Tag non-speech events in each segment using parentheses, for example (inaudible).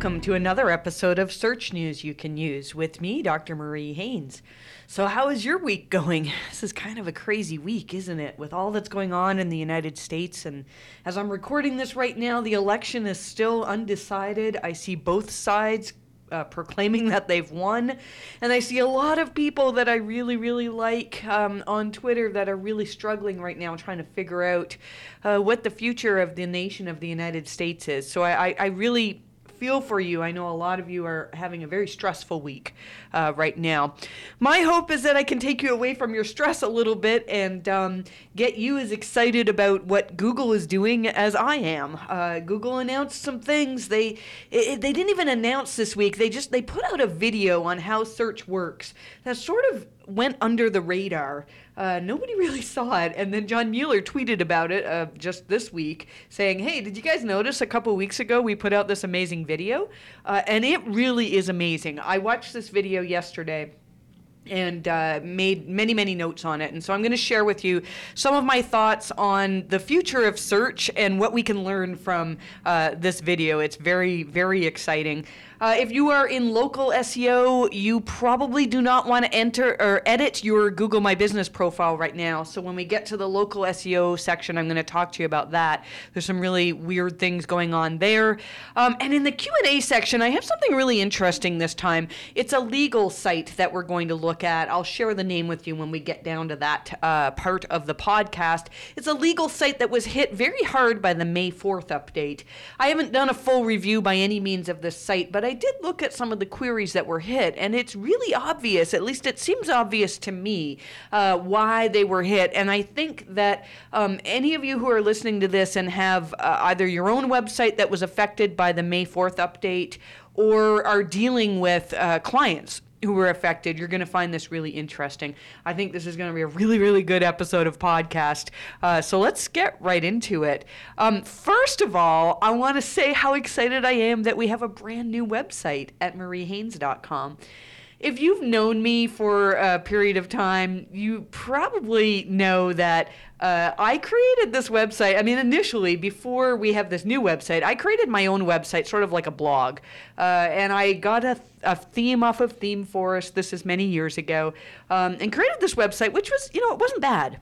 welcome to another episode of Search News You Can Use with me, Dr. Marie Haynes. So, how is your week going? (laughs) This is kind of a crazy week, isn't it? With all that's going on in the United States. And as I'm recording this right now, the election is still undecided. I see both sides uh, proclaiming that they've won. And I see a lot of people that I really, really like um, on Twitter that are really struggling right now trying to figure out uh, what the future of the nation of the United States is. So I, I, I really feel for you. I know a lot of you are having a very stressful week uh, right now. My hope is that I can take you away from your stress a little bit and um, get you as excited about what Google is doing as I am. Uh, Google announced some things. They it, they didn't even announce this week. They just they put out a video on how search works that sort of went under the radar. Uh, nobody (laughs) really saw it. And then John Mueller tweeted about it uh, just this week, saying, Hey, did you guys notice a couple weeks ago we put out this amazing video? Uh, and it really is amazing. I watched this video yesterday and uh, made many, many notes on it. And so I'm going to share with you some of my thoughts on the future of search and what we can learn from uh, this video. It's very, very exciting. Uh, if you are in local SEO, you probably do not want to enter or edit your Google My Business profile right now. So when we get to the local SEO section, I'm going to talk to you about that. There's some really weird things going on there. Um, and in the Q&A section, I have something really interesting this time. It's a legal site that we're going to look at. I'll share the name with you when we get down to that uh, part of the podcast. It's a legal site that was hit very hard by the May 4th update. I haven't done a full review by any means of this site, but I did look at some of the queries that were hit, and it's really obvious, at least it seems obvious to me, uh, why they were hit. And I think that um, any of you who are listening to this and have uh, either your own website that was affected by the May 4th update or are dealing with uh, clients who were affected, you're going to find this really interesting. I think this is going to be a really, really good episode of podcast. Uh, so let's get right into it. Um, first of all, I want to say how excited I am that we have a brand new website at mariehaynes.com if you've known me for a period of time, you probably know that uh, I created this website. I mean, initially, before we have this new website, I created my own website, sort of like a blog. Uh, and I got a, a, theme off of ThemeForest. This is many years ago. Um, and created this website, which was, you know, it wasn't bad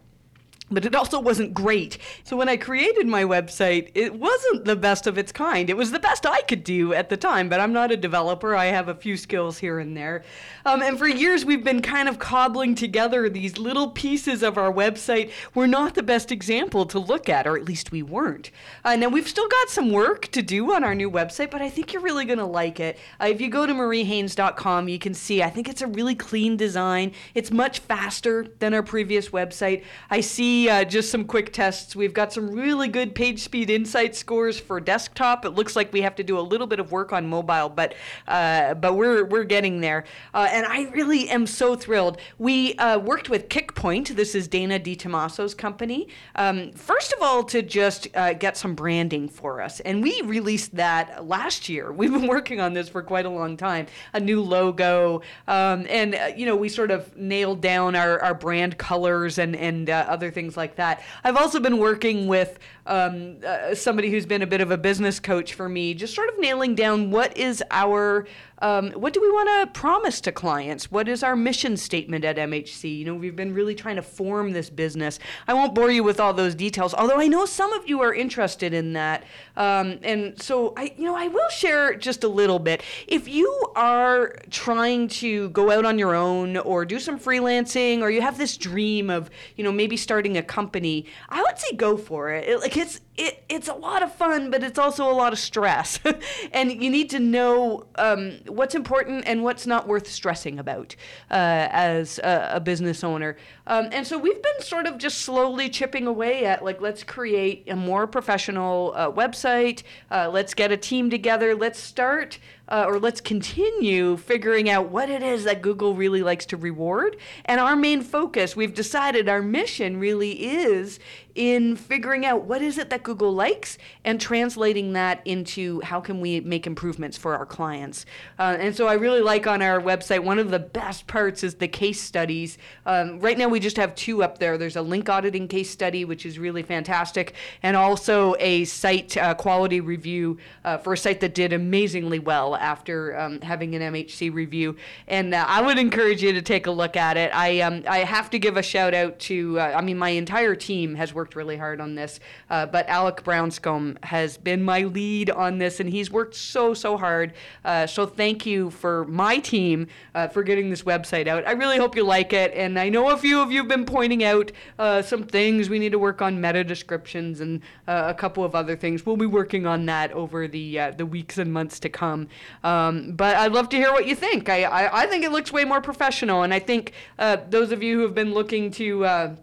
but it also wasn't great. So when I created my website, it wasn't the best of its kind. It was the best I could do at the time, but I'm not a developer. I have a few skills here and there. Um, and for years, we've been kind of cobbling together these little pieces of our website. We're not the best example to look at, or at least we weren't. Uh, now, we've still got some work to do on our new website, but I think you're really going to like it. Uh, if you go to mariehaynes.com, you can see, I think it's a really clean design. It's much faster than our previous website. I see uh, just some quick tests. We've got some really good page speed insight scores for desktop. It looks like we have to do a little bit of work on mobile, but uh, but we're we're getting there. Uh, and I really am so thrilled. We uh, worked with Kickpoint. This is Dana DiTomaso's company. Um, first of all, to just uh, get some branding for us, and we released that last year. (laughs) We've been working on this for quite a long time. A new logo, um, and uh, you know we sort of nailed down our, our brand colors and and other things things like that. I've also been working with um, uh, somebody who's been a bit of a business coach for me, just sort of nailing down what is our um, what do we want to promise to clients? What is our mission statement at MHC? You know, we've been really trying to form this business. I won't bore you with all those details, although I know some of you are interested in that. Um, and so I, you know, I will share just a little bit. If you are trying to go out on your own or do some freelancing, or you have this dream of, you know, maybe starting a company, I would say go for it. it like it's it, it's a lot of fun, but it's also a lot of stress. (laughs) and you need to know um, what's important and what's not worth stressing about uh, as a, a, business owner. Um, and so we've been sort of just slowly chipping away at like, let's create a more professional uh, website. Uh, let's get a team together. Let's start uh, or let's continue figuring out what it is that Google really likes to reward. And our main focus, we've decided our mission really is in figuring out what is it that Google likes and translating that into how can we make improvements for our clients. Uh, and so I really like on our website, one of the best parts is the case studies. Um, right now we just have two up there. There's a link auditing case study, which is really fantastic, and also a site uh, quality review uh, for a site that did amazingly well after um, having an MHC review. And uh, I would encourage you to take a look at it. I, um, I have to give a shout out to, uh, I mean, my entire team has worked really hard on this, uh, but Alec Brownscombe has been my lead on this, and he's worked so, so hard. Uh, so thank you for my team uh, for getting this website out. I really hope you like it, and I know a few of you have been pointing out uh, some things. We need to work on meta descriptions and uh, a couple of other things. We'll be working on that over the uh, the weeks and months to come. Um, but I'd love to hear what you think. I, I, I think it looks way more professional, and I think uh, those of you who have been looking to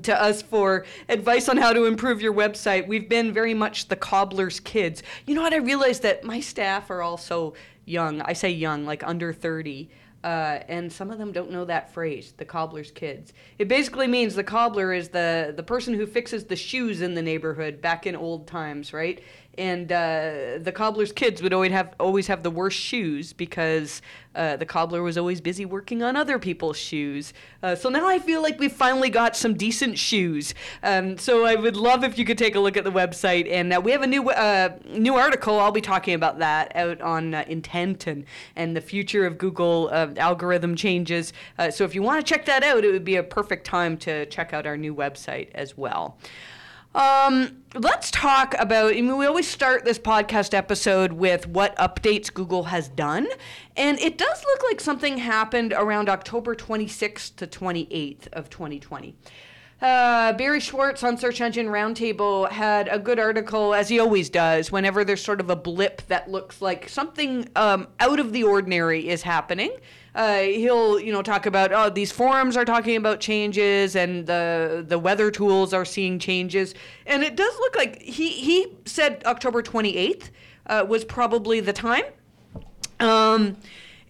to us for advice on how to improve your website. We've been very much the cobbler's kids. You know what? I realized that my staff are also young. I say young, like under 30. Uh, and some of them don't know that phrase, the cobbler's kids. It basically means the cobbler is the, the person who fixes the shoes in the neighborhood back in old times, right? And uh, the cobbler's kids would always have always have the worst shoes because uh, the cobbler was always busy working on other people's shoes. Uh, so now I feel like we've finally got some decent shoes. Um, so I would love if you could take a look at the website, and uh, we have a new uh, new article. I'll be talking about that out on uh, intent and and the future of Google algorithm changes. so if you want to check that out, it would be a perfect time to check out our new website as well. Um, let's talk about. I mean, we always start this podcast episode with what updates Google has done, and it does look like something happened around October 26th to 28th of 2020. Uh, Barry Schwartz on Search Engine Roundtable had a good article, as he always does, whenever there's sort of a blip that looks like something um, out of the ordinary is happening uh, he'll you know talk about oh these forums are talking about changes and the the weather tools are seeing changes and it does look like he he said October 28th uh, was probably the time. Um,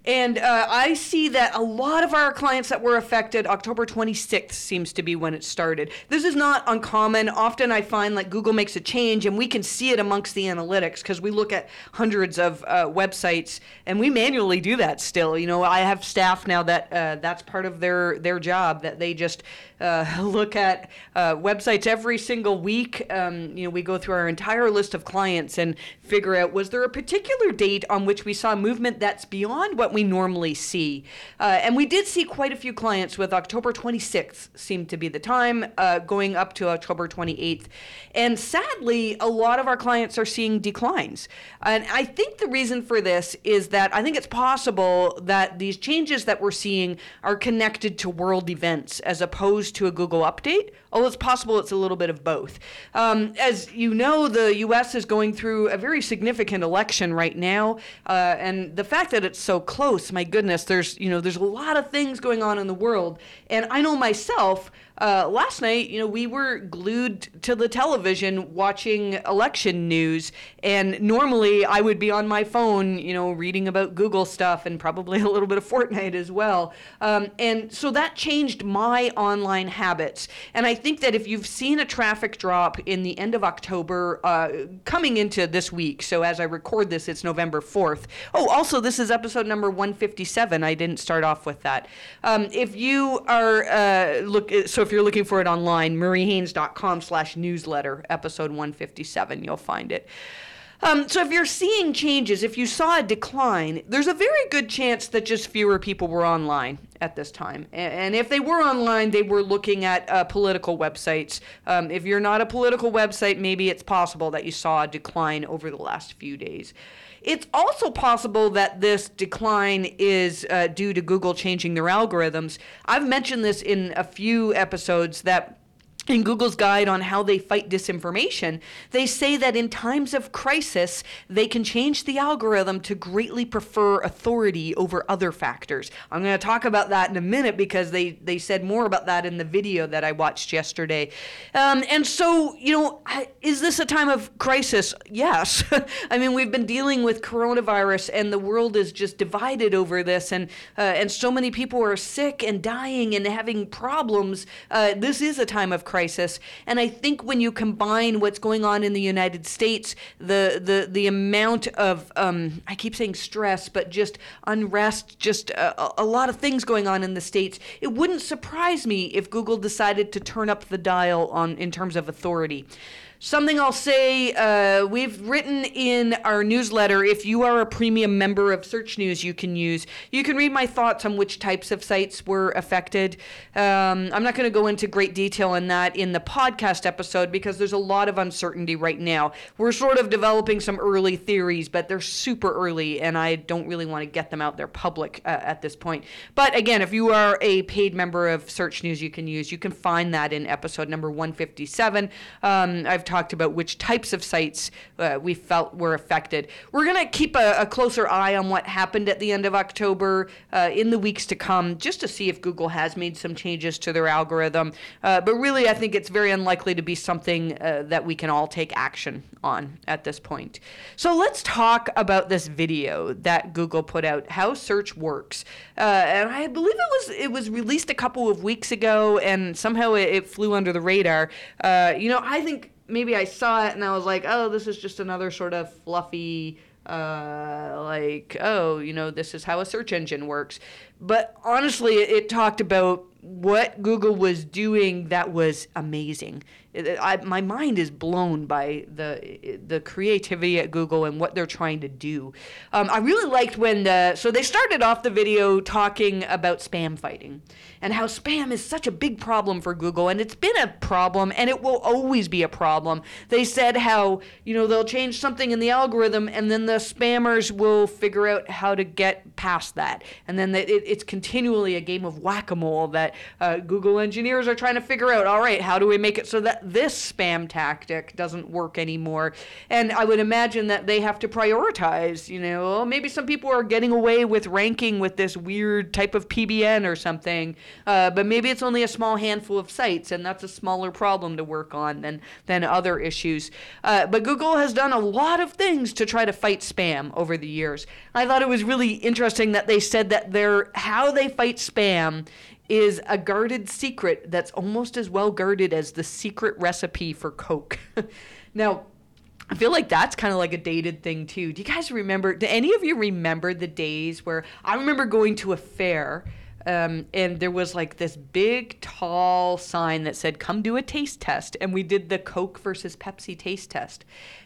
and uh, I see that a lot of our clients that were affected, October 26th seems to be when it started. This is not uncommon. Often I find like Google makes a change and we can see it amongst the analytics because we look at hundreds of uh, websites and we manually do that still. You know, I have staff now that uh, that's part of their, their job that they just (laughs) look at uh, websites every single week. Um, you know, we go through our entire list of clients and figure out was there a particular date on which we saw movement that's beyond what we normally see. Uh, and we did see quite a few clients with October 26th seemed to be the time, uh, going up to October 28th. And sadly, a lot of our clients are seeing declines. And I think the reason for this is that I think it's possible that these changes that we're seeing are connected to world events as opposed to a Google update although it's possible it's a little bit of both. Um, as you know, the U.S. is going through a very significant election right now, uh, and the fact that it's so close, my goodness, there's you know there's a lot of things going on in the world, and I know myself uh, last night, you know, we were glued to the television watching election news, and normally I would be on my phone, you know, reading about Google stuff and probably (laughs) a little bit of Fortnite as well. Um, and so that changed my online habits. And I think that if you've seen a traffic drop in the end of October, uh, coming into this week, so as I record this, it's November 4th. Oh, also, this is episode number 157. I didn't start off with that. Um, if you are, uh, look, so if you're looking for it online, mariehaynes.com slash newsletter, episode 157, you'll find it. Um, so if you're seeing changes, if you saw a decline, there's a very good chance that just fewer people were online at this time. And if they were online, they were looking at uh, political websites. Um, if you're not a political website, maybe it's possible that you saw a decline over the last few days. It's also possible that this decline is uh, due to Google changing their algorithms. I've mentioned this in a few episodes that in Google's guide on how they fight disinformation, they say that in times of crisis, they can change the algorithm to greatly prefer authority over other factors. I'm going to talk about that in a minute because they, they said more about that in the video that I watched yesterday. Um, and so, you know, is this a time of crisis? Yes. (laughs) I mean, we've been dealing with coronavirus and the world is just divided over this, and, uh, and so many people are sick and dying and having problems. Uh, this is a time of crisis. And I think when you combine what's going on in the United States, the the the amount of um, I keep saying stress, but just unrest, just a, a lot of things going on in the states, it wouldn't surprise me if Google decided to turn up the dial on in terms of authority. Something I'll say uh, we've written in our newsletter if you are a premium member of Search News, you can use. You can read my thoughts on which types of sites were affected. Um, I'm not going to go into great detail on that in the podcast episode because there's a lot of uncertainty right now. We're sort of developing some early theories, but they're super early, and I don't really want to get them out there public uh, at this point. But again, if you are a paid member of Search News, you can use. You can find that in episode number 157. Um, I've talked about which types of sites uh, we felt were affected. We're going to keep a, a, closer eye on what happened at the end of October uh, in the weeks to come, just to see if Google has made some changes to their algorithm. Uh, but really, I think it's very unlikely to be something uh, that we can all take action on at this point. So let's talk about this video that Google put out, how search works. Uh, and I believe it was it was released a couple of weeks ago, and somehow it, it flew under the radar. Uh, you know, I think maybe I saw it and I was like, oh, this is just another sort of fluffy, uh, like, oh, you know, this is how a search engine works. But honestly, it, it talked about what Google was doing that was amazing. I, my mind is blown by the the creativity at Google and what they're trying to do. Um, I really liked when the, so they started off the video talking about spam fighting and how spam is such a big problem for Google and it's been a problem and it will always be a problem. They said how you know they'll change something in the algorithm and then the spammers will figure out how to get past that and then it, it's continually a game of whack-a-mole that uh, Google engineers are trying to figure out. All right, how do we make it so that this spam tactic doesn't work anymore. And I would imagine that they have to prioritize, you know, maybe some people are getting away with ranking with this weird type of PBN or something, uh, but maybe it's only a small handful of sites, and that's a smaller problem to work on than, than other issues. Uh, but Google has done a lot of things to try to fight spam over the years. I thought it was really interesting that they said that their how they fight spam is a guarded secret that's almost as well guarded as the secret recipe for Coke. (laughs) now, I feel like that's kind of like a dated thing too. Do you guys remember? Do any of you remember the days where I remember going to a fair um, and there was like this big tall sign that said come do a taste test. And we did the coke versus pepsi taste test.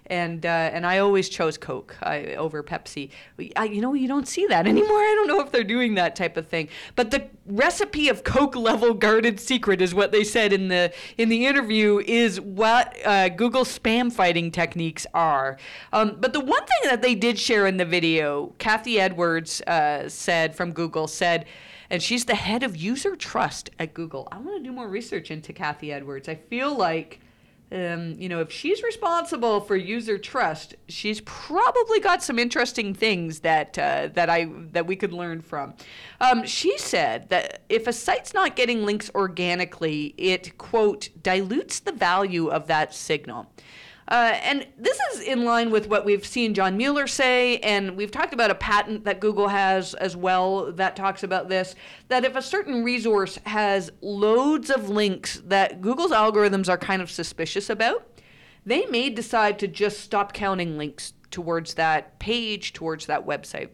And uh, and i always chose coke I, over pepsi. I, you know you don't see that (laughs) anymore. I don't know if they're doing that type of thing. But the recipe of coke level guarded secret is what they said in the in the interview is what uh, google spam fighting techniques are. Um, but the one thing that they did share in the video kathy edwards uh, said from google said and she's the head of user trust at Google. I want to do more research into Kathy Edwards. I feel like, um, you know, if she's responsible for user trust, she's probably got some interesting things that uh, that I that we could learn from. Um, she said that if a site's not getting links organically, it quote dilutes the value of that signal. Uh, and this is in line with what we've seen John Mueller say, and we've talked about a patent that Google has as well that talks about this. That if a certain resource has loads of links that Google's algorithms are kind of suspicious about, they may decide to just stop counting links towards that page, towards that website.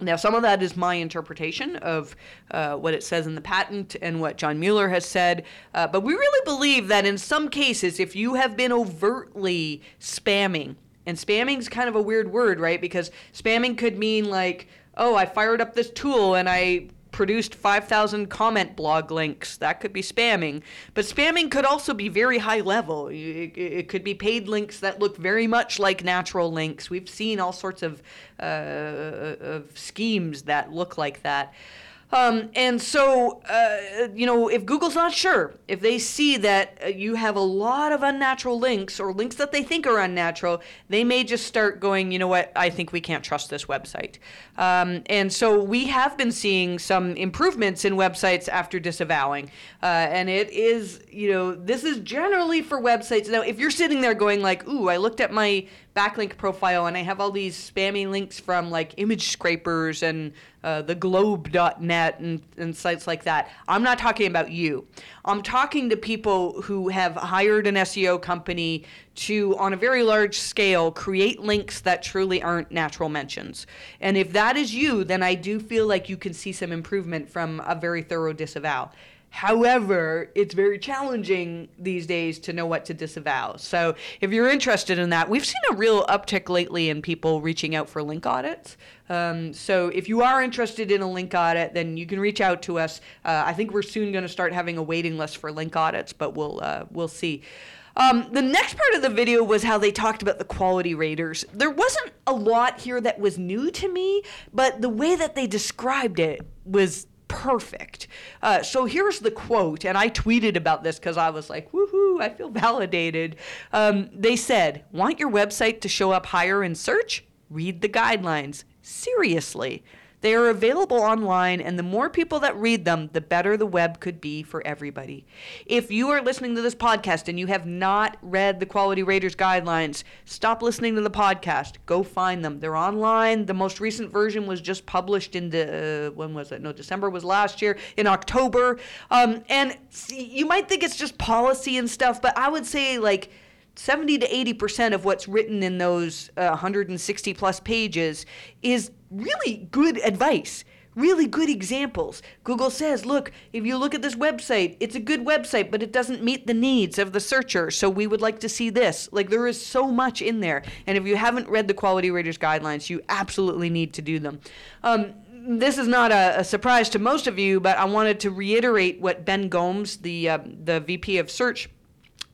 Now, some of that is my interpretation of uh, what it says in the patent and what John Mueller has said. Uh, but we really believe that in some cases, if you have been overtly spamming, and spamming is kind of a weird word, right? Because spamming could mean like, oh, I fired up this tool and I produced 5,000 comment blog links. That could be spamming. But spamming could also be very high level. It, it could be paid links that look very much like natural links. We've seen all sorts of, uh, of schemes that look like that. Um, and so, uh, you know, if Google's not sure, if they see that uh, you have a lot of unnatural links or links that they think are unnatural, they may just start going, you know what, I think we can't trust this website. Um, and so we have been seeing some improvements in websites after disavowing. Uh, and it is, you know, this is generally for websites. Now, if you're sitting there going, like, ooh, I looked at my backlink profile and I have all these spammy links from like image scrapers and uh, the globe.net and, and sites like that. I'm not talking about you. I'm talking to people who have hired an SEO company to, on a very large scale, create links that truly aren't natural mentions. And if that is you, then I do feel like you can see some improvement from a very thorough disavow. However, it's very challenging these days to know what to disavow. So, if you're interested in that, we've seen a real uptick lately in people reaching out for link audits. Um, so, if you are interested in a link audit, then you can reach out to us. Uh, I think we're soon going to start having a waiting list for link audits, but we'll uh, we'll see. Um, the next part of the video was how they talked about the quality raters. There wasn't a lot here that was new to me, but the way that they described it was perfect. Uh, so here's the quote, and I tweeted about this because I was like, woohoo, I feel validated. Um, they said, Want your website to show up higher in search? Read the guidelines. Seriously. They are available online, and the more people that read them, the better the web could be for everybody. If you are listening to this podcast and you have not read the Quality Raters guidelines, stop listening to the podcast. Go find them. They're online. The most recent version was just published in the, uh, when was it? No, December was last year, in October. Um, and you might think it's just policy and stuff, but I would say, like, 70 to 80% of what's written in those uh, 160 plus pages is really good advice really good examples. Google says, look, if you look at this website, it's a good website, but it doesn't meet the needs of the searcher. So we would like to see this. Like there is so much in there. And if you haven't read the Quality Raters guidelines, you absolutely need to do them. Um, this is not a, a, surprise to most of you, but I wanted to reiterate what Ben Gomes, the uh, the VP of Search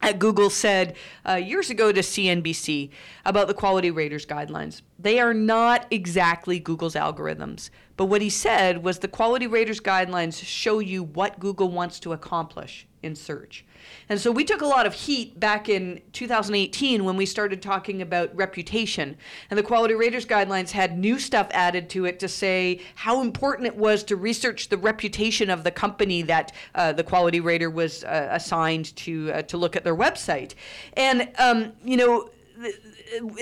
at Google said uh, years ago to CNBC about the quality raters guidelines. They are not exactly Google's algorithms, but what he said was the quality raters guidelines show you what Google wants to accomplish in search. And so we took a lot of heat back in 2018 when we started talking about reputation. And the Quality Raters Guidelines had new stuff added to it to say how important it was to research the reputation of the company that uh, the Quality Rater was uh, assigned to, uh, to look at their website. And, um, you know,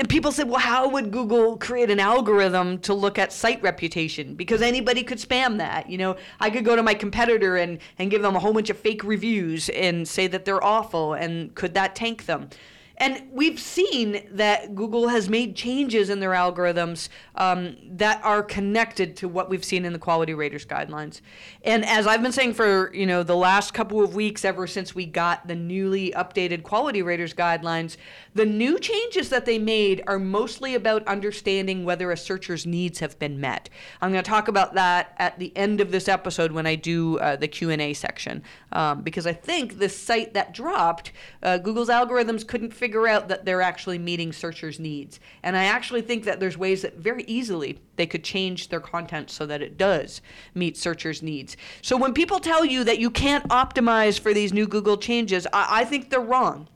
people said, well, how would Google create an algorithm to look at site reputation? Because anybody could spam that. You know, I could go to my competitor and, and give them a whole bunch of fake reviews and say that they're awful, and could that tank them? And we've seen that Google has made changes in their algorithms um, that are connected to what we've seen in the quality raters guidelines. And as I've been saying for you know the last couple of weeks, ever since we got the newly updated quality raters guidelines, the new changes that they made are mostly about understanding whether a searcher's needs have been met. I'm going to talk about that at the end of this episode when I do uh, the Q and A section, um, because I think the site that dropped, uh, Google's algorithms couldn't figure figure out that they're actually meeting searchers' needs. And I actually think that there's ways that very easily they could change their content so that it does meet searchers' needs. So when people tell you that you can't optimize for these new Google changes, I, I think they're wrong.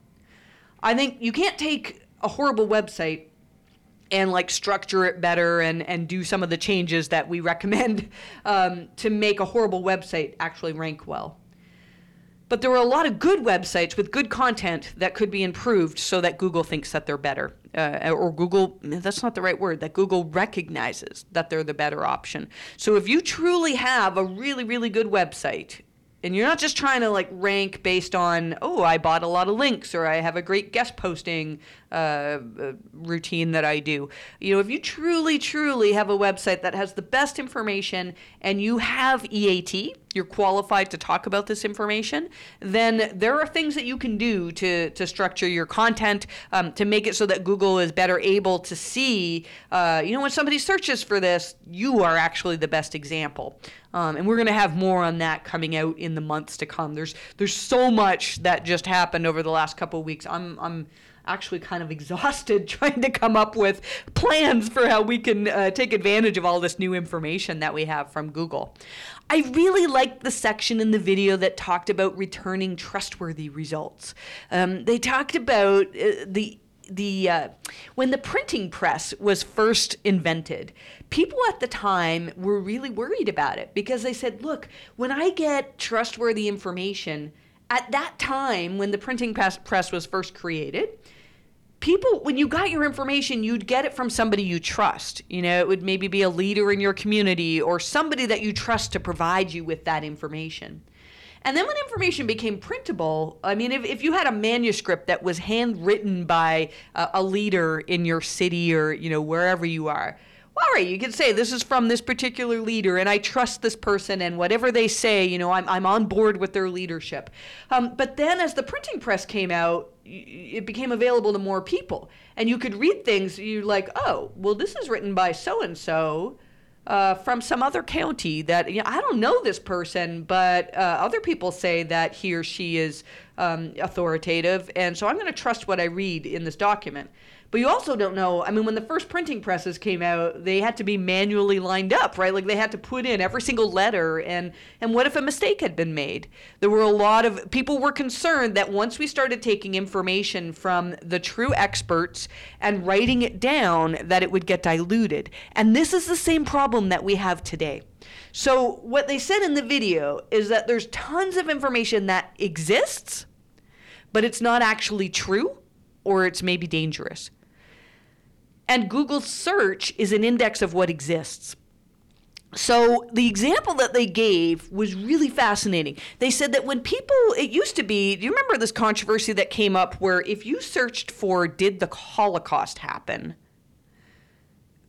I think you can't take a horrible website and like structure it better and and do some of the changes that we recommend (laughs) um, to make a horrible website actually rank well. But there are a lot of good websites with good content that could be improved so that Google thinks that they're better. Uh, or Google, that's not the right word, that Google recognizes that they're the better option. So if you truly have a really, really good website, and you're not just trying to like rank based on, oh, I bought a lot of links or I have a great guest posting uh, uh, routine that I do. You know, if you truly, truly have a website that has the best information and you have EAT, you're qualified to talk about this information, then there are things that you can do to, to structure your content um, to make it so that Google is better able to see, uh, you know, when somebody searches for this, you are actually the best example. Um, and we're going to have more on that coming out in the months to come. There's there's so much that just happened over the last couple of weeks. I'm I'm actually kind of (laughs) exhausted (laughs) trying to come up with plans for how we can uh, take advantage of all this new information that we have from Google. I really liked the section in the video that talked about returning trustworthy results. Um, they talked about uh, the the uh, when the printing press was first invented, people at the time were really worried about it because they said, "Look, when I get trustworthy information." At that time, when the printing press was first created, people when you got your information you'd get it from somebody you trust. You know it would maybe be a leader in your community or somebody that you trust to provide you with that information. And then when information became printable, I mean, if, if you had a manuscript that was handwritten by a, a leader in your city or, you know, wherever you are, all right, you can say this is from this particular leader, and I trust this person, and whatever they say, you know, I'm, I'm on board with their leadership. Um, but then, as the printing press came out, it became available to more people, and you could read things. You're like, oh, well, this is written by so and so, from some other county that you know, I don't know this person, but uh, other people say that he or she is um, authoritative, and so I'm going to trust what I read in this document. But you also don't know. I mean, when the first printing presses came out, they had to be manually lined up, right? Like they had to put in every single letter. And and what if a mistake had been made? There were a lot of people were concerned that once we started taking information from the true experts and writing it down, that it would get diluted. And this is the same problem that we have today. So what they said in the video is that there's tons of information that exists, but it's not actually true or it's maybe dangerous. And Google search is an index of what exists. So the example that they gave was really fascinating. They said that when people, it used to be, do you remember this controversy that came up where if you searched for, did the Holocaust happen?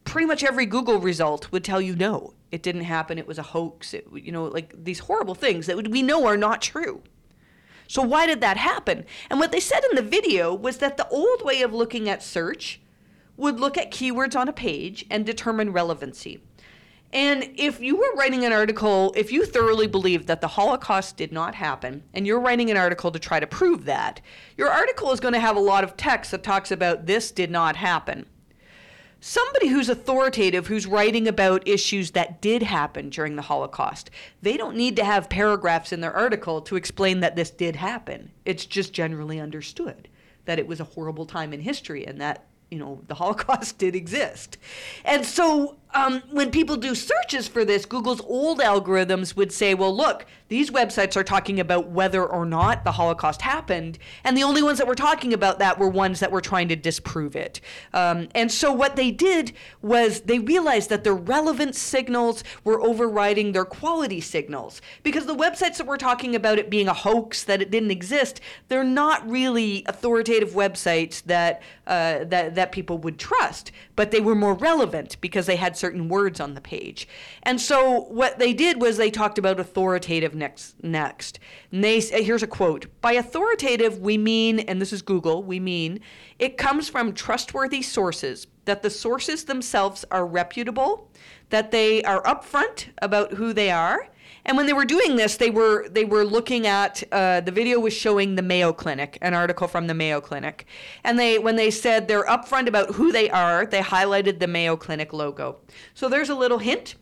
Pretty much every Google result would tell you no, it didn't happen. It was a hoax. It, you know, like these horrible things that we know are not true. So why did that happen? And what they said in the video was that the old way of looking at search would look at keywords on a page and determine relevancy. And if you were writing an article, if you thoroughly believed that the Holocaust did not happen, and you're writing an article to try to prove that, your article is going to have a lot of text that talks about this did not happen. Somebody who's authoritative, who's writing about issues that did happen during the Holocaust, they don't need to have paragraphs in their article to explain that this did happen. It's just generally understood that it was a horrible time in history and that you know, the Holocaust (laughs) did exist. And so um, when people do searches for this, Google's old algorithms would say, well, look, these websites are talking about whether or not the Holocaust happened. And the only ones that were talking about that were ones that were trying to disprove it. Um, and so what they did was they realized that their relevant signals were overriding their quality signals. Because the websites that were talking about it being a hoax, that it didn't exist, they're not really authoritative websites that, uh, that, that people would trust. But they were more relevant because they had certain words on the page. And so what they did was they talked about authoritative next. next. And they, here's a quote By authoritative, we mean, and this is Google, we mean, it comes from trustworthy sources, that the sources themselves are reputable, that they are upfront about who they are, and when they were doing this, they were they were looking at uh, the video was showing the Mayo Clinic, an article from the Mayo Clinic, and they when they said they're upfront about who they are, they highlighted the Mayo Clinic logo. So there's a little hint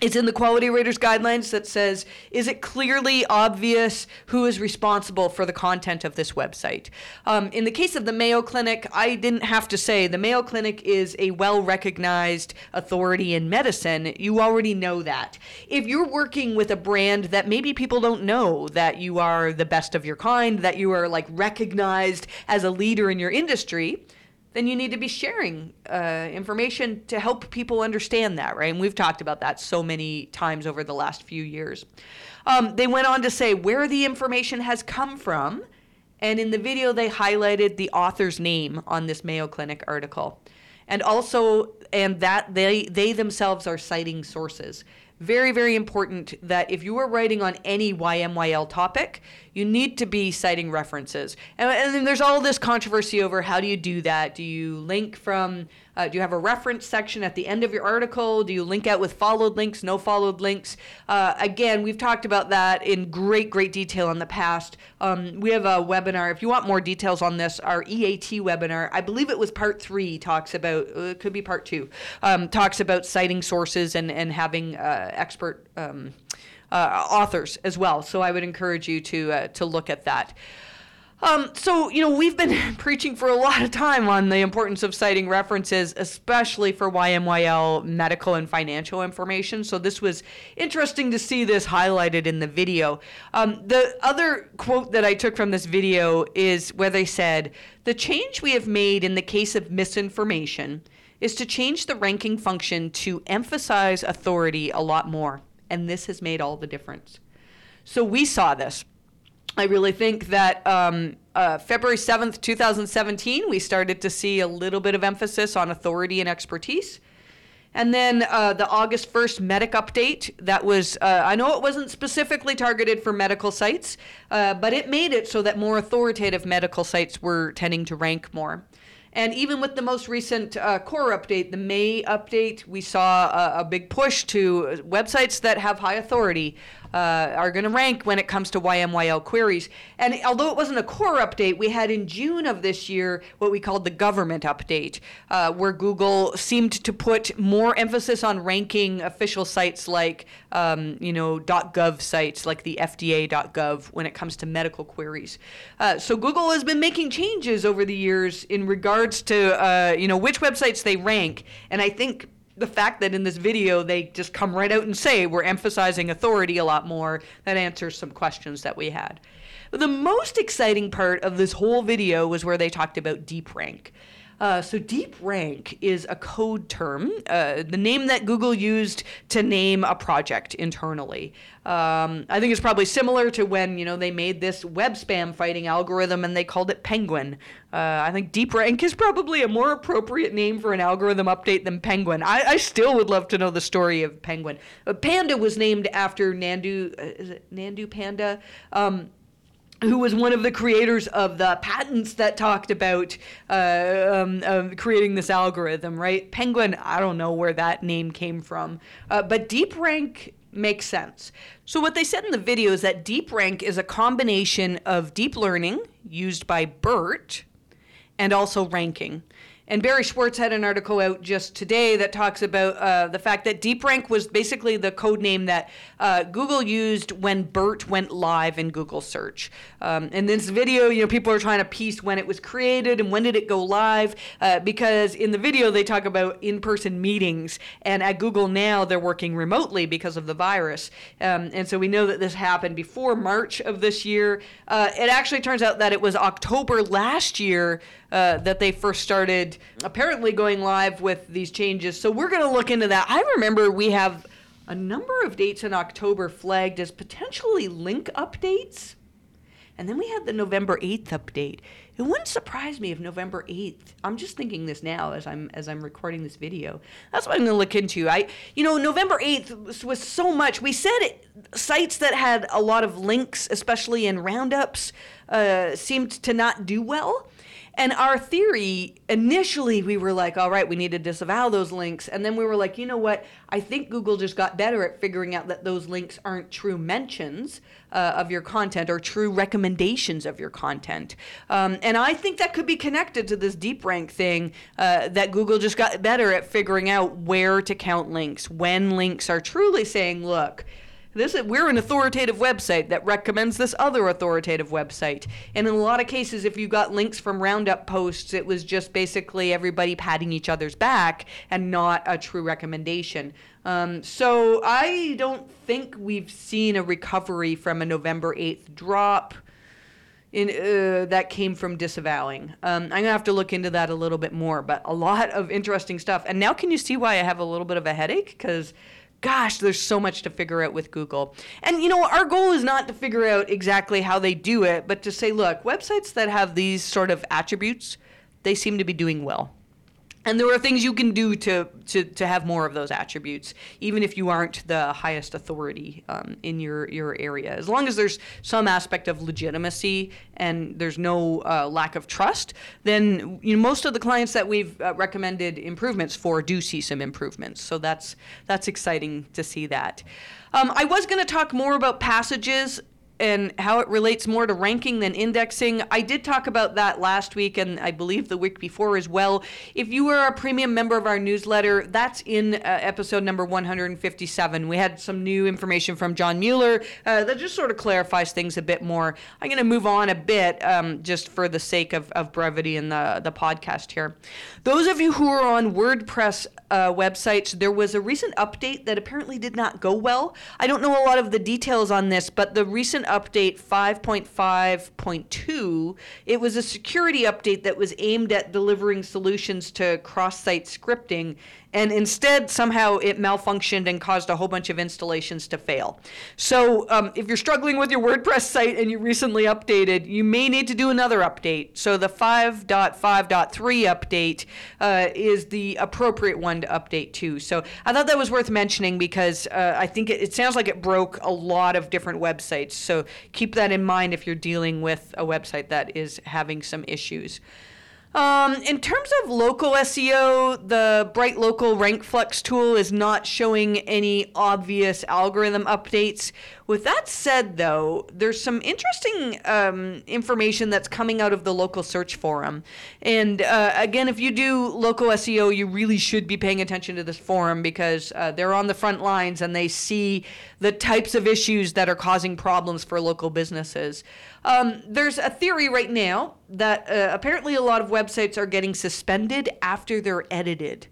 it's in the quality raters guidelines that says is it clearly obvious who is responsible for the content of this website? Um, in the case of the mayo clinic i didn't have to say the mayo clinic is a well recognized authority in medicine. You already know that. If you're working with a brand that maybe people don't know that you are the best of your kind that you are like recognized as a leader in your industry then you need to be sharing uh, information to help people understand that, right? And we've talked about that so many times over the last few years. Um, they went on to say where the information has come from, and in the video, they highlighted the author's name on this Mayo Clinic article. And also, and that they, they themselves are citing sources very, very important that if you are writing on any YMYL topic, you need to be citing references. And, and then there's all this controversy over how do you do that? Do you link from uh, do you have a reference section at the end of your article? Do you link out with followed links, no followed links? Uh, again, we've talked about that in great, great detail in the past. Um, we have a webinar. If you want more details on this, our EAT webinar, I believe it was part three, talks about, uh, it could be part two, um, talks about citing sources and, and having uh, expert um, uh, authors as well. So I would encourage you to, uh, to look at that. Um, so, you know, we've been (laughs) preaching for a lot of time on the importance of citing references, especially for YMYL medical and financial information. So, this was interesting to see this highlighted in the video. Um, the other quote that I took from this video is where they said, The change we have made in the case of misinformation is to change the ranking function to emphasize authority a lot more. And this has made all the difference. So, we saw this. I really think that um, uh, February 7th, 2017, we started to see a little bit of emphasis on authority and expertise. And then uh, the August 1st Medic update, that was, uh, I know it wasn't specifically targeted for medical sites, uh, but it made it so that more authoritative medical sites were tending to rank more. And even with the most recent uh, core update, the May update, we saw a, a, big push to websites that have high authority uh, are going to rank when it comes to YMYL queries. And although it wasn't a core update, we had in June of this year what we called the government update, uh, where Google seemed to put more emphasis on ranking official sites like, um, you know, .gov sites like the FDA.gov when it comes to medical queries. Uh, so Google has been making changes over the years in regards to, uh, you know, which websites they rank. And I think the fact that in this video they just come right out and say we're emphasizing authority a lot more, that answers some questions that we had. The most exciting part of this whole video was where they talked about deep rank. Uh, so deep rank is a code term, uh, the name that Google used to name a project internally. Um, I think it's probably similar to when you know they made this web spam fighting algorithm and they called it Penguin. Uh, I think deep rank is probably a more appropriate name for an algorithm update than Penguin. I, I still would love to know the story of Penguin. Uh, Panda was named after Nandu. Uh, is it Nandu Panda? Um, who was one of the creators of the patents that talked about uh, um, um, creating this algorithm, right? Penguin, I don't know where that name came from, uh, but DeepRank makes sense. So, what they said in the video is that DeepRank is a combination of deep learning used by BERT and also ranking. And Barry Schwartz had an article out just today that talks about uh, the fact that DeepRank was basically the code name that uh, Google used when BERT went live in Google search. Um, in this video, you know, people are trying to piece when it was created and when did it go live, uh, because in the video they talk about in-person meetings, and at Google now they're working remotely because of the virus. Um, and so we know that this happened before March of this year. Uh, it actually turns out that it was October last year uh, that they first started apparently going live with these changes. So we're going to look into that. I remember we have a number of dates in October flagged as potentially link updates. And then we had the November 8th update. It wouldn't surprise me if November 8th. I'm just thinking this now as I'm as I'm recording this video. That's what I'm going to look into. I you know, November 8th was, was so much. We said it, sites that had a lot of links, especially in roundups, uh, seemed to not do well. And our theory, initially, we were like, all right, we need to disavow those links. And then we were like, you know what? I think Google just got better at figuring out that those links aren't true mentions uh, of your content or true recommendations of your content. Um, and I think that could be connected to this deep rank thing uh, that Google just got better at figuring out where to count links, when links are truly saying, look, this is, we're an authoritative website that recommends this other authoritative website. And in a lot of cases, if you got links from Roundup posts, it was just basically everybody patting each other's back and not a true recommendation. Um, so I don't think we've seen a recovery from a November 8th drop. In, uh, that came from disavowing. Um, I'm gonna have to look into that a little bit more, but a lot of interesting stuff. And now, can you see why I have a little bit of a headache? Because gosh, there's so much to figure out with Google. And you know, our goal is not to figure out exactly how they do it, but to say, look, websites that have these sort of attributes, they seem to be doing well. And there are things you can do to, to, to have more of those attributes, even if you aren't the highest authority um, in your, your area. As long as there's some aspect of legitimacy and there's no uh, lack of trust, then you know, most of the clients that we've uh, recommended improvements for do see some improvements. So that's, that's exciting to see that. Um, I was going to talk more about passages and how it relates more to ranking than indexing. I did talk about that last week and I believe the week before as well. If you are a premium member of our newsletter, that's in uh, episode number 157. We had some new information from John Mueller uh, that just sort of clarifies things a bit more. I'm going to move on a bit um, just for the sake of, of brevity in the, the podcast here. Those of you who are on WordPress uh, websites, there was a recent update that apparently did not go well. I don't know a lot of the details on this, but the recent update 5.5.2, it was a security update that was aimed at delivering solutions to cross-site scripting and instead somehow it malfunctioned and caused a whole bunch of installations to fail. So um, if you're struggling with your WordPress site and you recently updated, you may need to do another update. So the 5.5.3 update uh, is the appropriate one to update to. So I thought that was worth mentioning because uh, I think it, it sounds like it broke a lot of different websites. So keep that in mind if you're dealing with a website that is having some issues. Um, in terms of local SEO, the Bright Local Rank Flux tool is not showing any obvious algorithm updates. With that said, though, there's some interesting um, information that's coming out of the local search forum. And uh, again, if you do local SEO, you really should be paying attention to this forum because uh, they're on the front lines and they see the types of issues that are causing problems for local businesses. Um, there's a theory right now that uh, apparently a lot of websites are getting suspended after they're edited.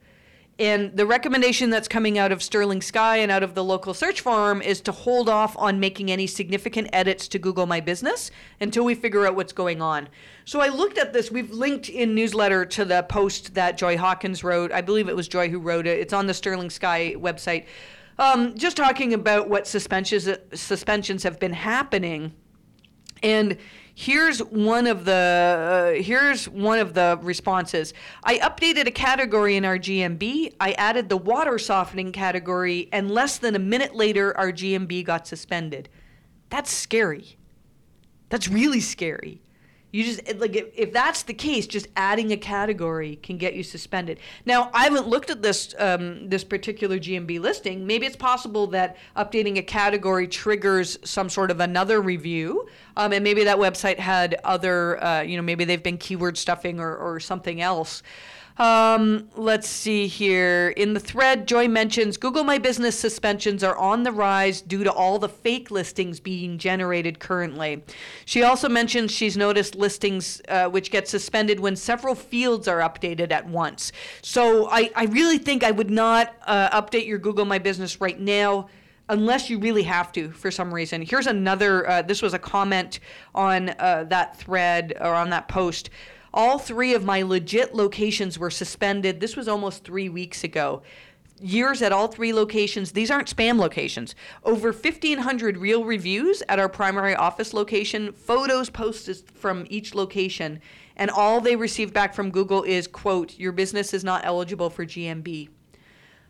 And the recommendation that's coming out of Sterling Sky and out of the local search forum is to hold off on making any significant edits to Google My Business until we figure out what's going on. So I looked at this. We've linked in newsletter to the post that Joy Hawkins wrote. I believe it was Joy who wrote it. It's on the Sterling Sky website. Um, just talking about what suspensions suspensions have been happening, and Here's one of the uh, here's one of the responses. I updated a category in our GMB. I added the water softening category, and less than a minute later, our GMB got suspended. That's scary. That's really scary. You just like if, if that's the case, just adding a category can get you suspended. Now, I haven't looked at this um, this particular GMB listing. Maybe it's possible that updating a category triggers some sort of another review, um, and maybe that website had other, uh, you know, maybe they've been keyword stuffing or, or something else. Um, let's see here. In the thread, Joy mentions Google My Business suspensions are on the rise due to all the fake listings being generated currently. She also mentions she's noticed listings uh, which get suspended when several fields are updated at once. So I, I really think I would not uh, update your Google My Business right now unless you really have to for some reason. Here's another, uh, this was a comment on uh, that thread or on that post all three of my legit locations were suspended. This was almost three weeks ago. Years at all three locations. These aren't spam locations. Over 1,500 real reviews at our primary office location, photos posted from each location, and all they received back from Google is, quote, your business is not eligible for GMB.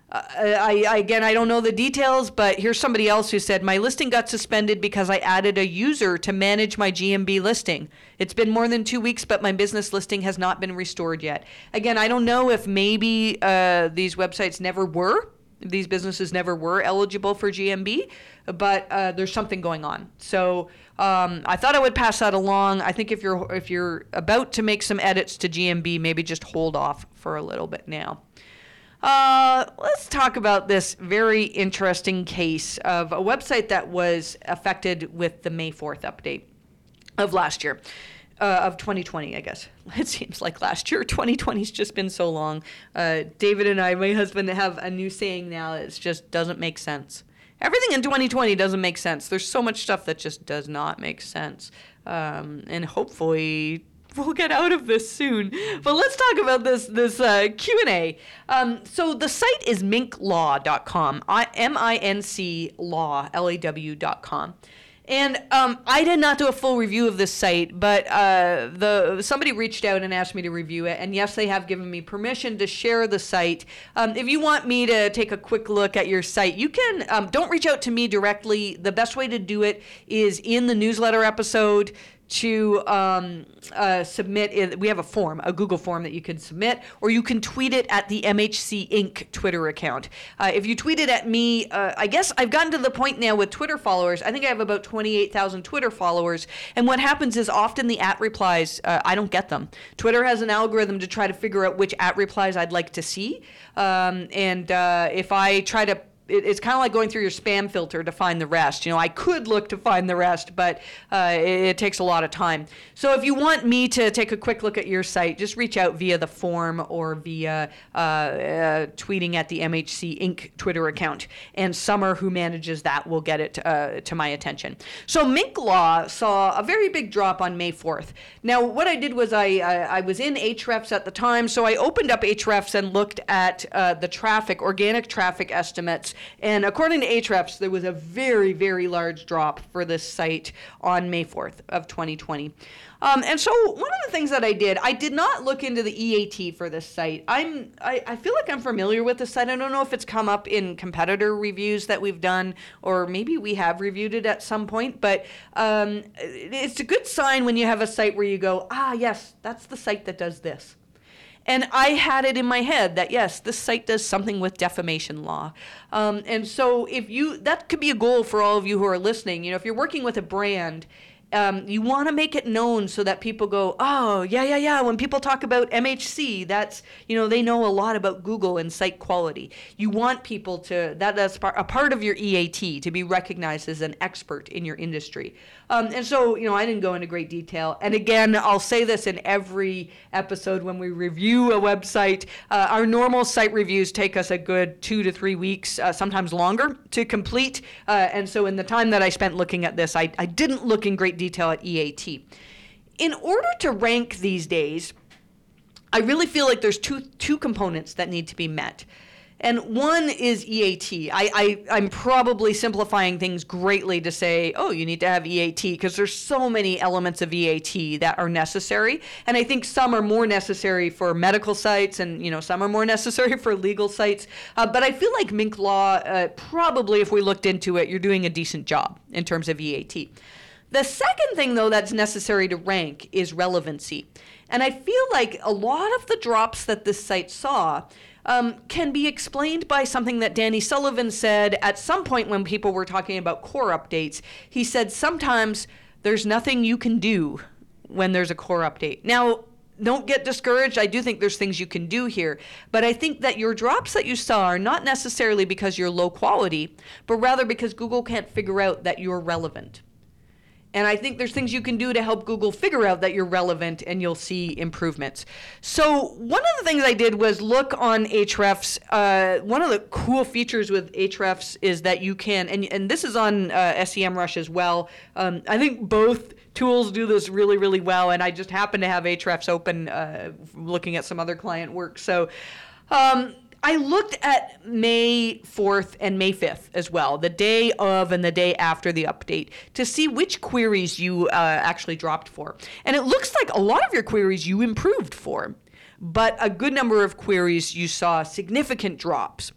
I, I, again, I don't know the details, but here's somebody else who said my listing got suspended because I added a user to manage my GMB listing. It's been more than two weeks, but my business listing has not been restored yet. Again, I don't know if maybe uh, these websites never were, these businesses never were eligible for GMB, but uh, there's something going on. So um, I thought I would pass that along. I think if you're if you're about to make some edits to GMB, maybe just hold off for a little bit now. Uh, let's talk about this very interesting case of a website that was affected with the May 4th update of last year. Uh, of 2020, I guess. (laughs) It seems like last year. 2020's just been so long. Uh, David and I, my husband, have a new saying now. It just doesn't make sense. Everything in 2020 doesn't make sense. There's so much stuff that just does not make sense. Um, and hopefully we'll get out of this soon. But let's talk about this this uh, Q and A. Um, so the site is minclaw.com, M I N C law L A W dot com. And um, I did not do a full review of this site, but uh, the somebody reached out and asked me to review it. And yes, they have given me permission to share the site. Um, if you want me to take a quick look at your site, you can. Um, don't reach out to me directly. The best way to do it is in the newsletter episode to um, uh, submit. We have a form, a Google form that you can submit, or you can tweet it at the MHC Inc. Twitter account. Uh, if you tweet it at me, uh, I guess I've gotten to the point now with Twitter followers. I think I have about 28,000 Twitter followers. And what happens is often the at replies, uh, I don't get them. Twitter has an algorithm to try to figure out which at replies I'd like to see. Um, and uh, if I try to it, it's kind of like going through your spam filter to find the rest. You know, I could look to find the rest, but uh, it, it, takes a lot of time. So if you want me to take a quick look at your site, just reach out via the form or via uh, uh, tweeting at the MHC Inc. Twitter account. And Summer, who manages that, will get it uh, to my attention. So Minc Law saw a very big drop on May 4th. Now, what I did was I, I, I was in Ahrefs at the time, so I opened up Ahrefs and looked at uh, the traffic, organic traffic estimates and according to Ahrefs, there was a very, very large drop for this site on May 4th of 2020. Um, and so one of the things that I did, I did not look into the EAT for this site. I'm, I, I feel like I'm familiar with the site. I don't know if it's come up in competitor reviews that we've done, or maybe we have reviewed it at some point. But um, it's a good sign when you have a site where you go, ah, yes, that's the site that does this. And I had it in my head that yes, this site does something with defamation law. Um, and so if you, that could be a goal for all of you who are listening. You know, if you're working with a brand um, you want to make it known so that people go, oh, yeah, yeah, yeah. When people talk about MHC, that's, you know, they know a lot about Google and site quality. You want people to, that, that's a part of your EAT to be recognized as an expert in your industry. Um, and so, you know, I didn't go into great detail. And again, I'll say this in every episode when we review a website. Uh, our normal site reviews take us a good two to three weeks, uh, sometimes longer, to complete. Uh, and so, in the time that I spent looking at this, I, I didn't look in great detail at EAT. In order to rank these days, I really feel like there's two two components that need to be met. And one is EAT. I, I, am probably simplifying things greatly to say, oh, you need to have EAT because there's so many elements of EAT that are necessary. And I think some are more necessary for medical sites and, you know, some are more necessary for legal sites. Uh, but I feel like Minc Law, uh, probably if we looked into it, you're doing a decent job in terms of EAT. The second thing, though, that's necessary to rank is relevancy. And I feel like a lot of the drops that this site saw um, can be explained by something that Danny Sullivan said at some point when people were talking about core updates. He said sometimes there's nothing you can do when there's a core update. Now, don't get discouraged. I do think there's things you can do here. But I think that your drops that you saw are not necessarily because you're low quality, but rather because Google can't figure out that you're relevant. And I think there's things you can do to help Google figure out that you're relevant and you'll see improvements. So, one of the things I did was look on Ahrefs. Uh, one of the cool features with Ahrefs is that you can, and, and this is on uh, SEMrush as well. Um, I think both tools do this really, really well. And I just happen to have Ahrefs open uh, looking at some other client work. So, um, I looked at May 4th and May 5th as well, the day of and the day after the update, to see which queries you uh, actually dropped for. And it looks like a lot of your queries you improved for, but a good number of queries you saw significant drops.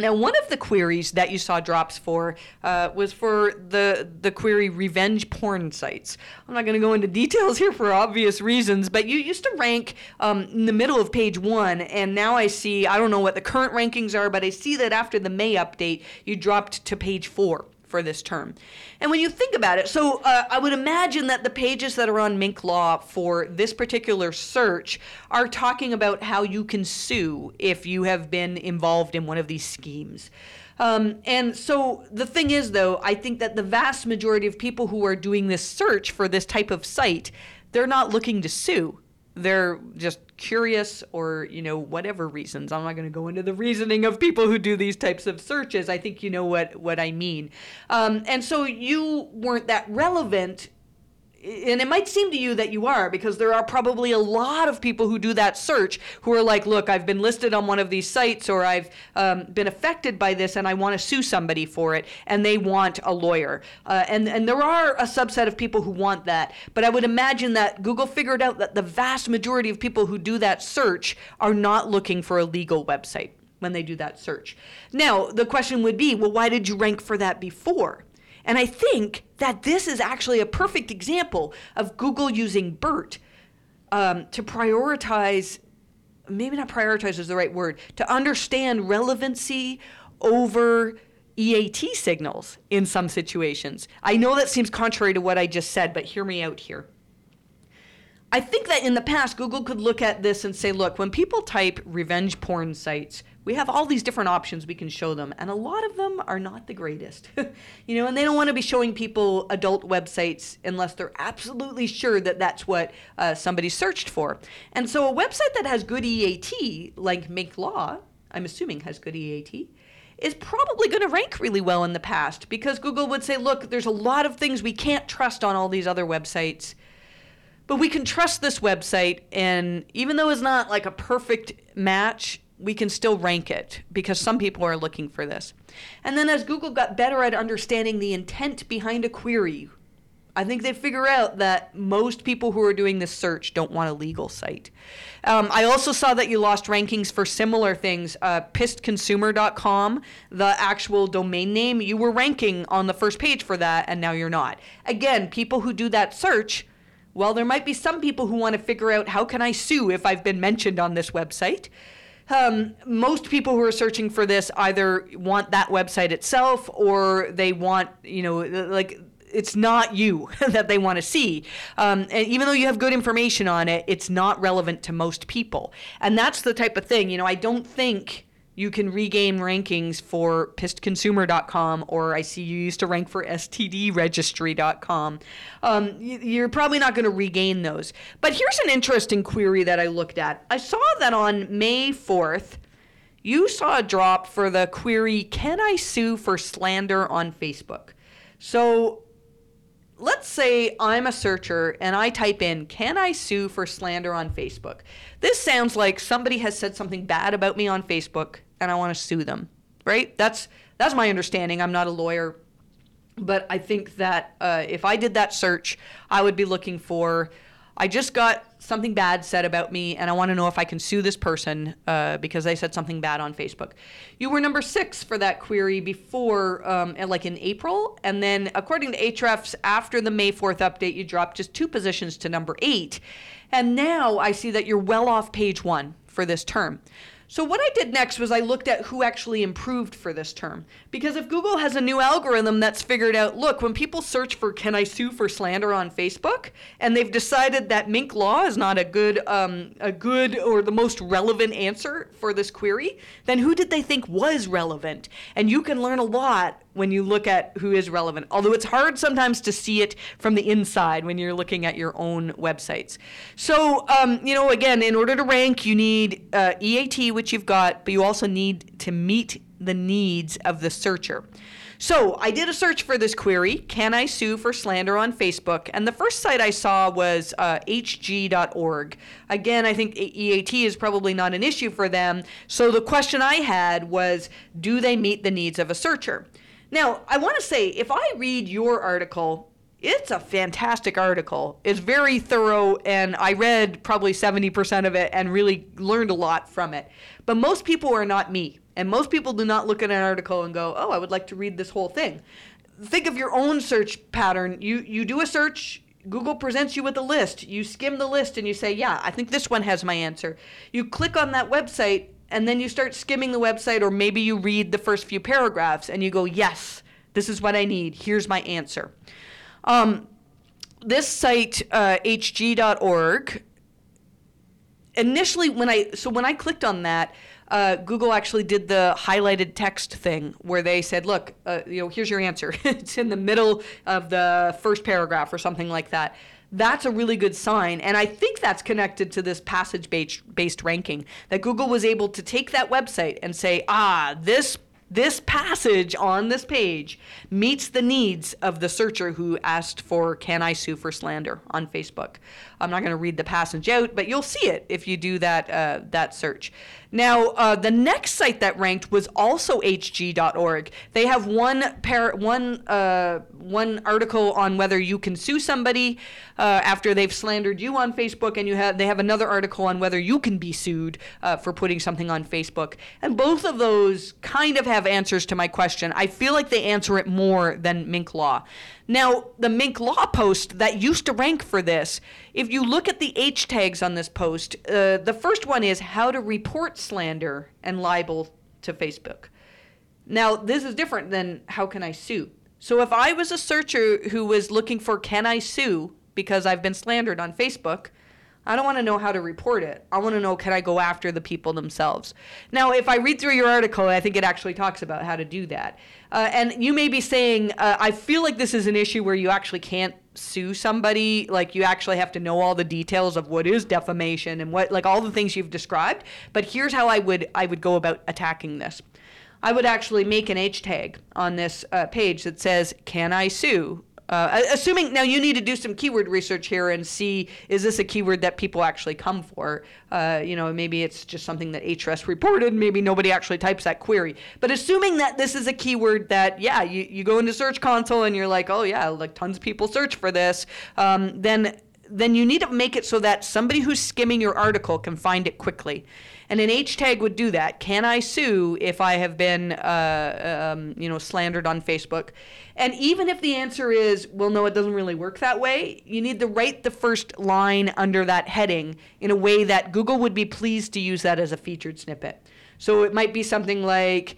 Now, one of the queries that you saw drops for uh, was for the the query revenge porn sites. I'm not going to go into details here for obvious reasons, but you used to rank um, in the middle of page one, and now I see I don't know what the current rankings are, but I see that after the May update, you dropped to page four for this term. And when you think about it, so uh, I would imagine that the pages that are on Minc Law for this particular search are talking about how you can sue if you have been involved in one of these schemes. Um, and so the thing is, though, I think that the vast majority of people who are doing this search for this type of site, they're not looking to sue they're just curious or you know whatever reasons. I'm not going to go into the reasoning of people who do these types of searches. I think you know what what i mean. Um, and so you weren't that relevant and it might seem to you that you are because there are probably a lot of people who do that search who are like look i've been listed on one of these sites or i've um, been affected by this and i want to sue somebody for it and they want a lawyer. Uh, and, and there are a subset of people who want that but i would imagine that google figured out that the vast majority of people who do that search are not looking for a legal website when they do that search. Now the question would be well why did you rank for that before And I think that this is actually a perfect example of Google using BERT um, to prioritize, maybe not prioritize is the right word, to understand relevancy over EAT signals in some situations. I know that seems contrary to what I just said, but hear me out here. I think that in the past, Google could look at this and say, look, when people type revenge porn sites, we have all these different options we can show them, and a lot of them are not the greatest. (laughs) you know, and they don't want to be showing people adult websites unless they're absolutely sure that that's what uh, somebody searched for. And so a website that has good EAT, like Minc Law, I'm assuming has good EAT, is probably going to rank really well in the past because Google would say, look, there's a lot of things we can't trust on all these other websites but we can trust this website and even though it's not like a perfect match we can still rank it because some people are looking for this and then as google got better at understanding the intent behind a query I think they figure out that most people who are doing this search don't want a legal site. Um, I also saw that you lost rankings for similar things. Uh, pissedconsumer.com, the actual domain name, you were ranking on the first page for that, and now you're not. Again, people who do that search well, there might be some people who want to figure out how can I sue if I've been mentioned on this website. Um, most people who are searching for this either want that website itself or they want, you know, like it's not you (laughs) that they want to see. Um, and even though you have good information on it, it's not relevant to most people. And that's the type of thing, you know, I don't think you can regain rankings for pissedconsumer.com or I see you used to rank for stdregistry.com. Um, you're probably not going to regain those. But here's an interesting query that I looked at. I saw that on May 4th, you saw a drop for the query, Can I sue for slander on Facebook? So let's say I'm a searcher and I type in, Can I sue for slander on Facebook? This sounds like somebody has said something bad about me on Facebook and I want to sue them, right? That's that's my understanding. I'm not a lawyer, but I think that uh, if I did that search, I would be looking for. I just got something bad said about me, and I want to know if I can sue this person uh, because they said something bad on Facebook. You were number six for that query before, um, like in April, and then according to Ahrefs, after the May 4th update, you dropped just two positions to number eight. And now I see that you're well off page one for this term. So what I did next was I looked at who actually improved for this term. Because if Google has a new algorithm that's figured out, look, when people search for can I sue for slander on Facebook, and they've decided that Minc Law is not a good um, a good or the most relevant answer for this query, then who did they think was relevant? And you can learn a lot when you look at who is relevant. Although it's hard sometimes to see it from the inside when you're looking at your own websites. So, um, you know, again, in order to rank, you need uh, EAT, which you've got, but you also need to meet the needs of the searcher. So I did a search for this query Can I sue for slander on Facebook? And the first site I saw was uh, hg.org. Again, I think EAT is probably not an issue for them. So the question I had was Do they meet the needs of a searcher? Now, I want to say if I read your article, it's a fantastic article. It's very thorough, and I read probably 70% of it and really learned a lot from it. But most people are not me, and most people do not look at an article and go, oh, I would like to read this whole thing. Think of your own search pattern. You, you do a search, Google presents you with a list. You skim the list and you say, yeah, I think this one has my answer. You click on that website and then you start skimming the website, or maybe you read the first few paragraphs and you go, yes, this is what I need. Here's my answer. Um, this site, uh, hg.org, initially when I so when I clicked on that, uh, Google actually did the highlighted text thing where they said, "Look, uh, you know, here's your answer. (laughs) it's in the middle of the first paragraph or something like that." That's a really good sign. And I think that's connected to this passage based ranking that Google was able to take that website and say, ah, this this passage on this page meets the needs of the searcher who asked for can I sue for slander on Facebook. I'm not going to read the passage out, but you'll see it if you do that uh, that search. Now, uh, the next site that ranked was also hg.org. They have one par- one uh, one article on whether you can sue somebody uh, after they've slandered you on Facebook, and you have they have another article on whether you can be sued uh, for putting something on Facebook. And both of those kind of have answers to my question. I feel like they answer it more than Minc Law. Now, the Minc Law post that used to rank for this, if you look at the H tags on this post, uh, the first one is how to report slander and libel to Facebook. Now, this is different than how can I sue. So if I was a searcher who was looking for can I sue because I've been slandered on Facebook, I don't want to know how to report it. I want to know can I go after the people themselves. Now, if I read through your article, I think it actually talks about how to do that. Uh, and you may be saying, uh, I feel like this is an issue where you actually can't sue somebody. Like you actually have to know all the details of what is defamation and what, like all the things you've described. But here's how I would I would go about attacking this. I would actually make an H tag on this uh, page that says, "Can I sue?" Uh, assuming now you need to do some keyword research here and see is this a keyword that people actually come for? Uh, you know, maybe it's just something that Ahrefs reported. Maybe nobody actually types that query. But assuming that this is a keyword that, yeah, you, you go into Search Console and you're like, oh yeah, like tons of people search for this, um, then then you need to make it so that somebody who's skimming your article can find it quickly. And an H tag would do that. Can I sue if I have been, uh, um, you know, slandered on Facebook? And even if the answer is, well, no, it doesn't really work that way, you need to write the first line under that heading in a way that Google would be pleased to use that as a featured snippet. So it might be something like,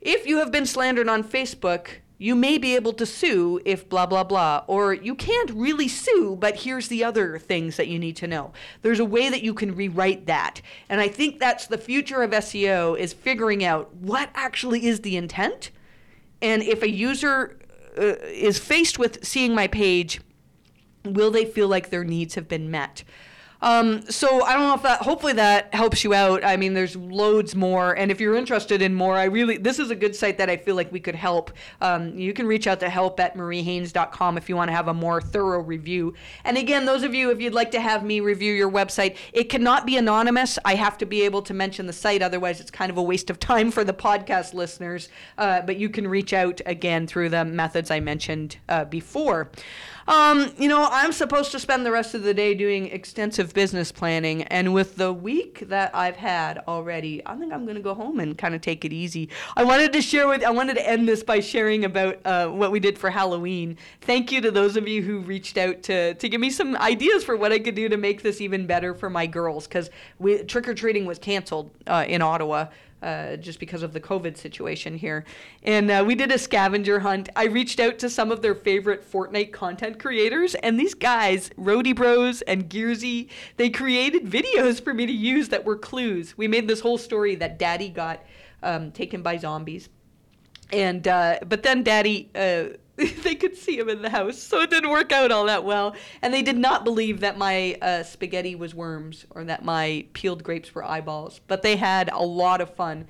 if you have been slandered on Facebook, you may be able to sue if blah blah blah or you can't really sue but here's the other things that you need to know. There's a way that you can rewrite that. And i think that's the future of seo is figuring out what actually is the intent. And if a user uh, is faced with seeing my page will they feel like their needs have been met um, so I don't know if that. Hopefully that helps you out. I mean, there's loads more, and if you're interested in more, I really this is a good site that I feel like we could help. Um, you can reach out to help at mariehaynes.com if you want to have a more thorough review. And again, those of you, if you'd like to have me review your website, it cannot be anonymous. I have to be able to mention the site, otherwise it's kind of a waste of time for the podcast listeners. Uh, but you can reach out again through the methods I mentioned uh, before. Um, you know, I'm supposed to spend the rest of the day doing extensive business planning, and with the week that I've had already, I think I'm going to go home and kind of take it easy. I wanted to share with, I wanted to end this by sharing about uh, what we did for Halloween. Thank you to those of you who reached out to to give me some ideas for what I could do to make this even better for my girls, because trick or treating was canceled uh, in Ottawa uh, just because of the COVID situation here. And uh, we did a scavenger hunt. I reached out to some of their favorite Fortnite content creators, and these guys, Roadie Bros and Gearsy, they created videos for me to use that were clues. We made this whole story that Daddy got um, taken by zombies. And uh, but then Daddy uh, (laughs) they could see him in the house, so it didn't work out all that well. And they did not believe that my uh, spaghetti was worms or that my peeled grapes were eyeballs. But they had a lot of fun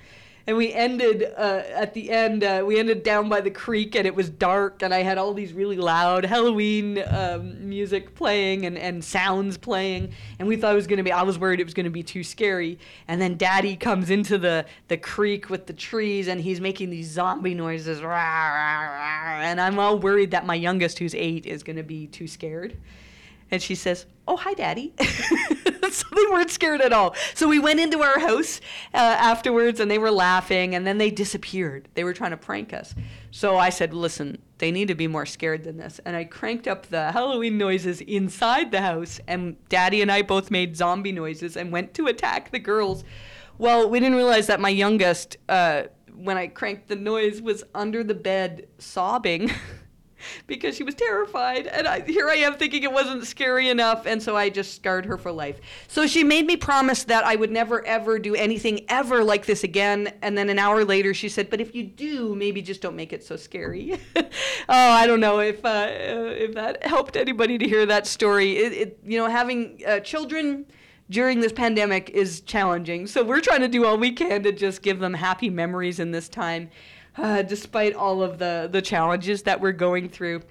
and we ended uh, at the end. Uh, we ended down by the creek, and it was dark, and I had all these really loud Halloween um, music playing and, and sounds playing, and we thought it was gonna be. I was worried it was gonna be too scary, and then Daddy comes into the the creek with the trees, and he's making these zombie noises, rah, rah, rah, and I'm all worried that my youngest, who's eight, is gonna be too scared. And she says, Oh, hi, Daddy. (laughs) (laughs) so they weren't scared at all. So we went into our house uh, afterwards and they were laughing and then they disappeared. They were trying to prank us. So I said, Listen, they need to be more scared than this. And I cranked up the Halloween noises inside the house. And Daddy and I both made zombie noises and went to attack the girls. Well, we didn't realize that my youngest, uh, when I cranked the noise, was under the bed sobbing. (laughs) (laughs) because she was terrified. And I, here I am thinking it wasn't scary enough. And so I just scarred her for life. So she made me promise that I would never, ever do anything ever like this again. And then an hour later, she said, But if you do, maybe just don't make it so scary. (laughs) oh, I don't know if, uh, if that helped anybody to hear that story. It, it you know, having uh, children during this pandemic is challenging. So we're trying to do all we can to just give them happy memories in this time uh, despite all of the, the challenges that we're going through.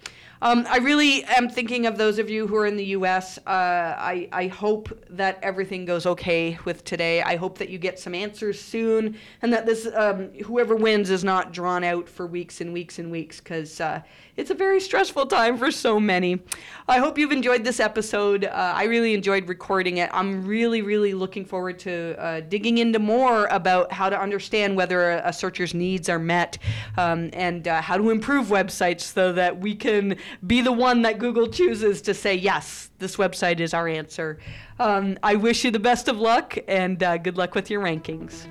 Um, I really am thinking of those of you who are in the U.S. Uh, I, I hope that everything goes okay with today. I hope that you get some answers soon, and that this um, whoever wins is not drawn out for weeks and weeks and weeks because uh, it's a very stressful time for so many. I hope you've enjoyed this episode. Uh, I really enjoyed recording it. I'm really, really looking forward to uh, digging into more about how to understand whether a, a searcher's needs are met um, and uh, how to improve websites so that we can be the one that Google chooses to say, yes, this website is our answer. Um, I wish you the best of luck and uh, good luck with your rankings.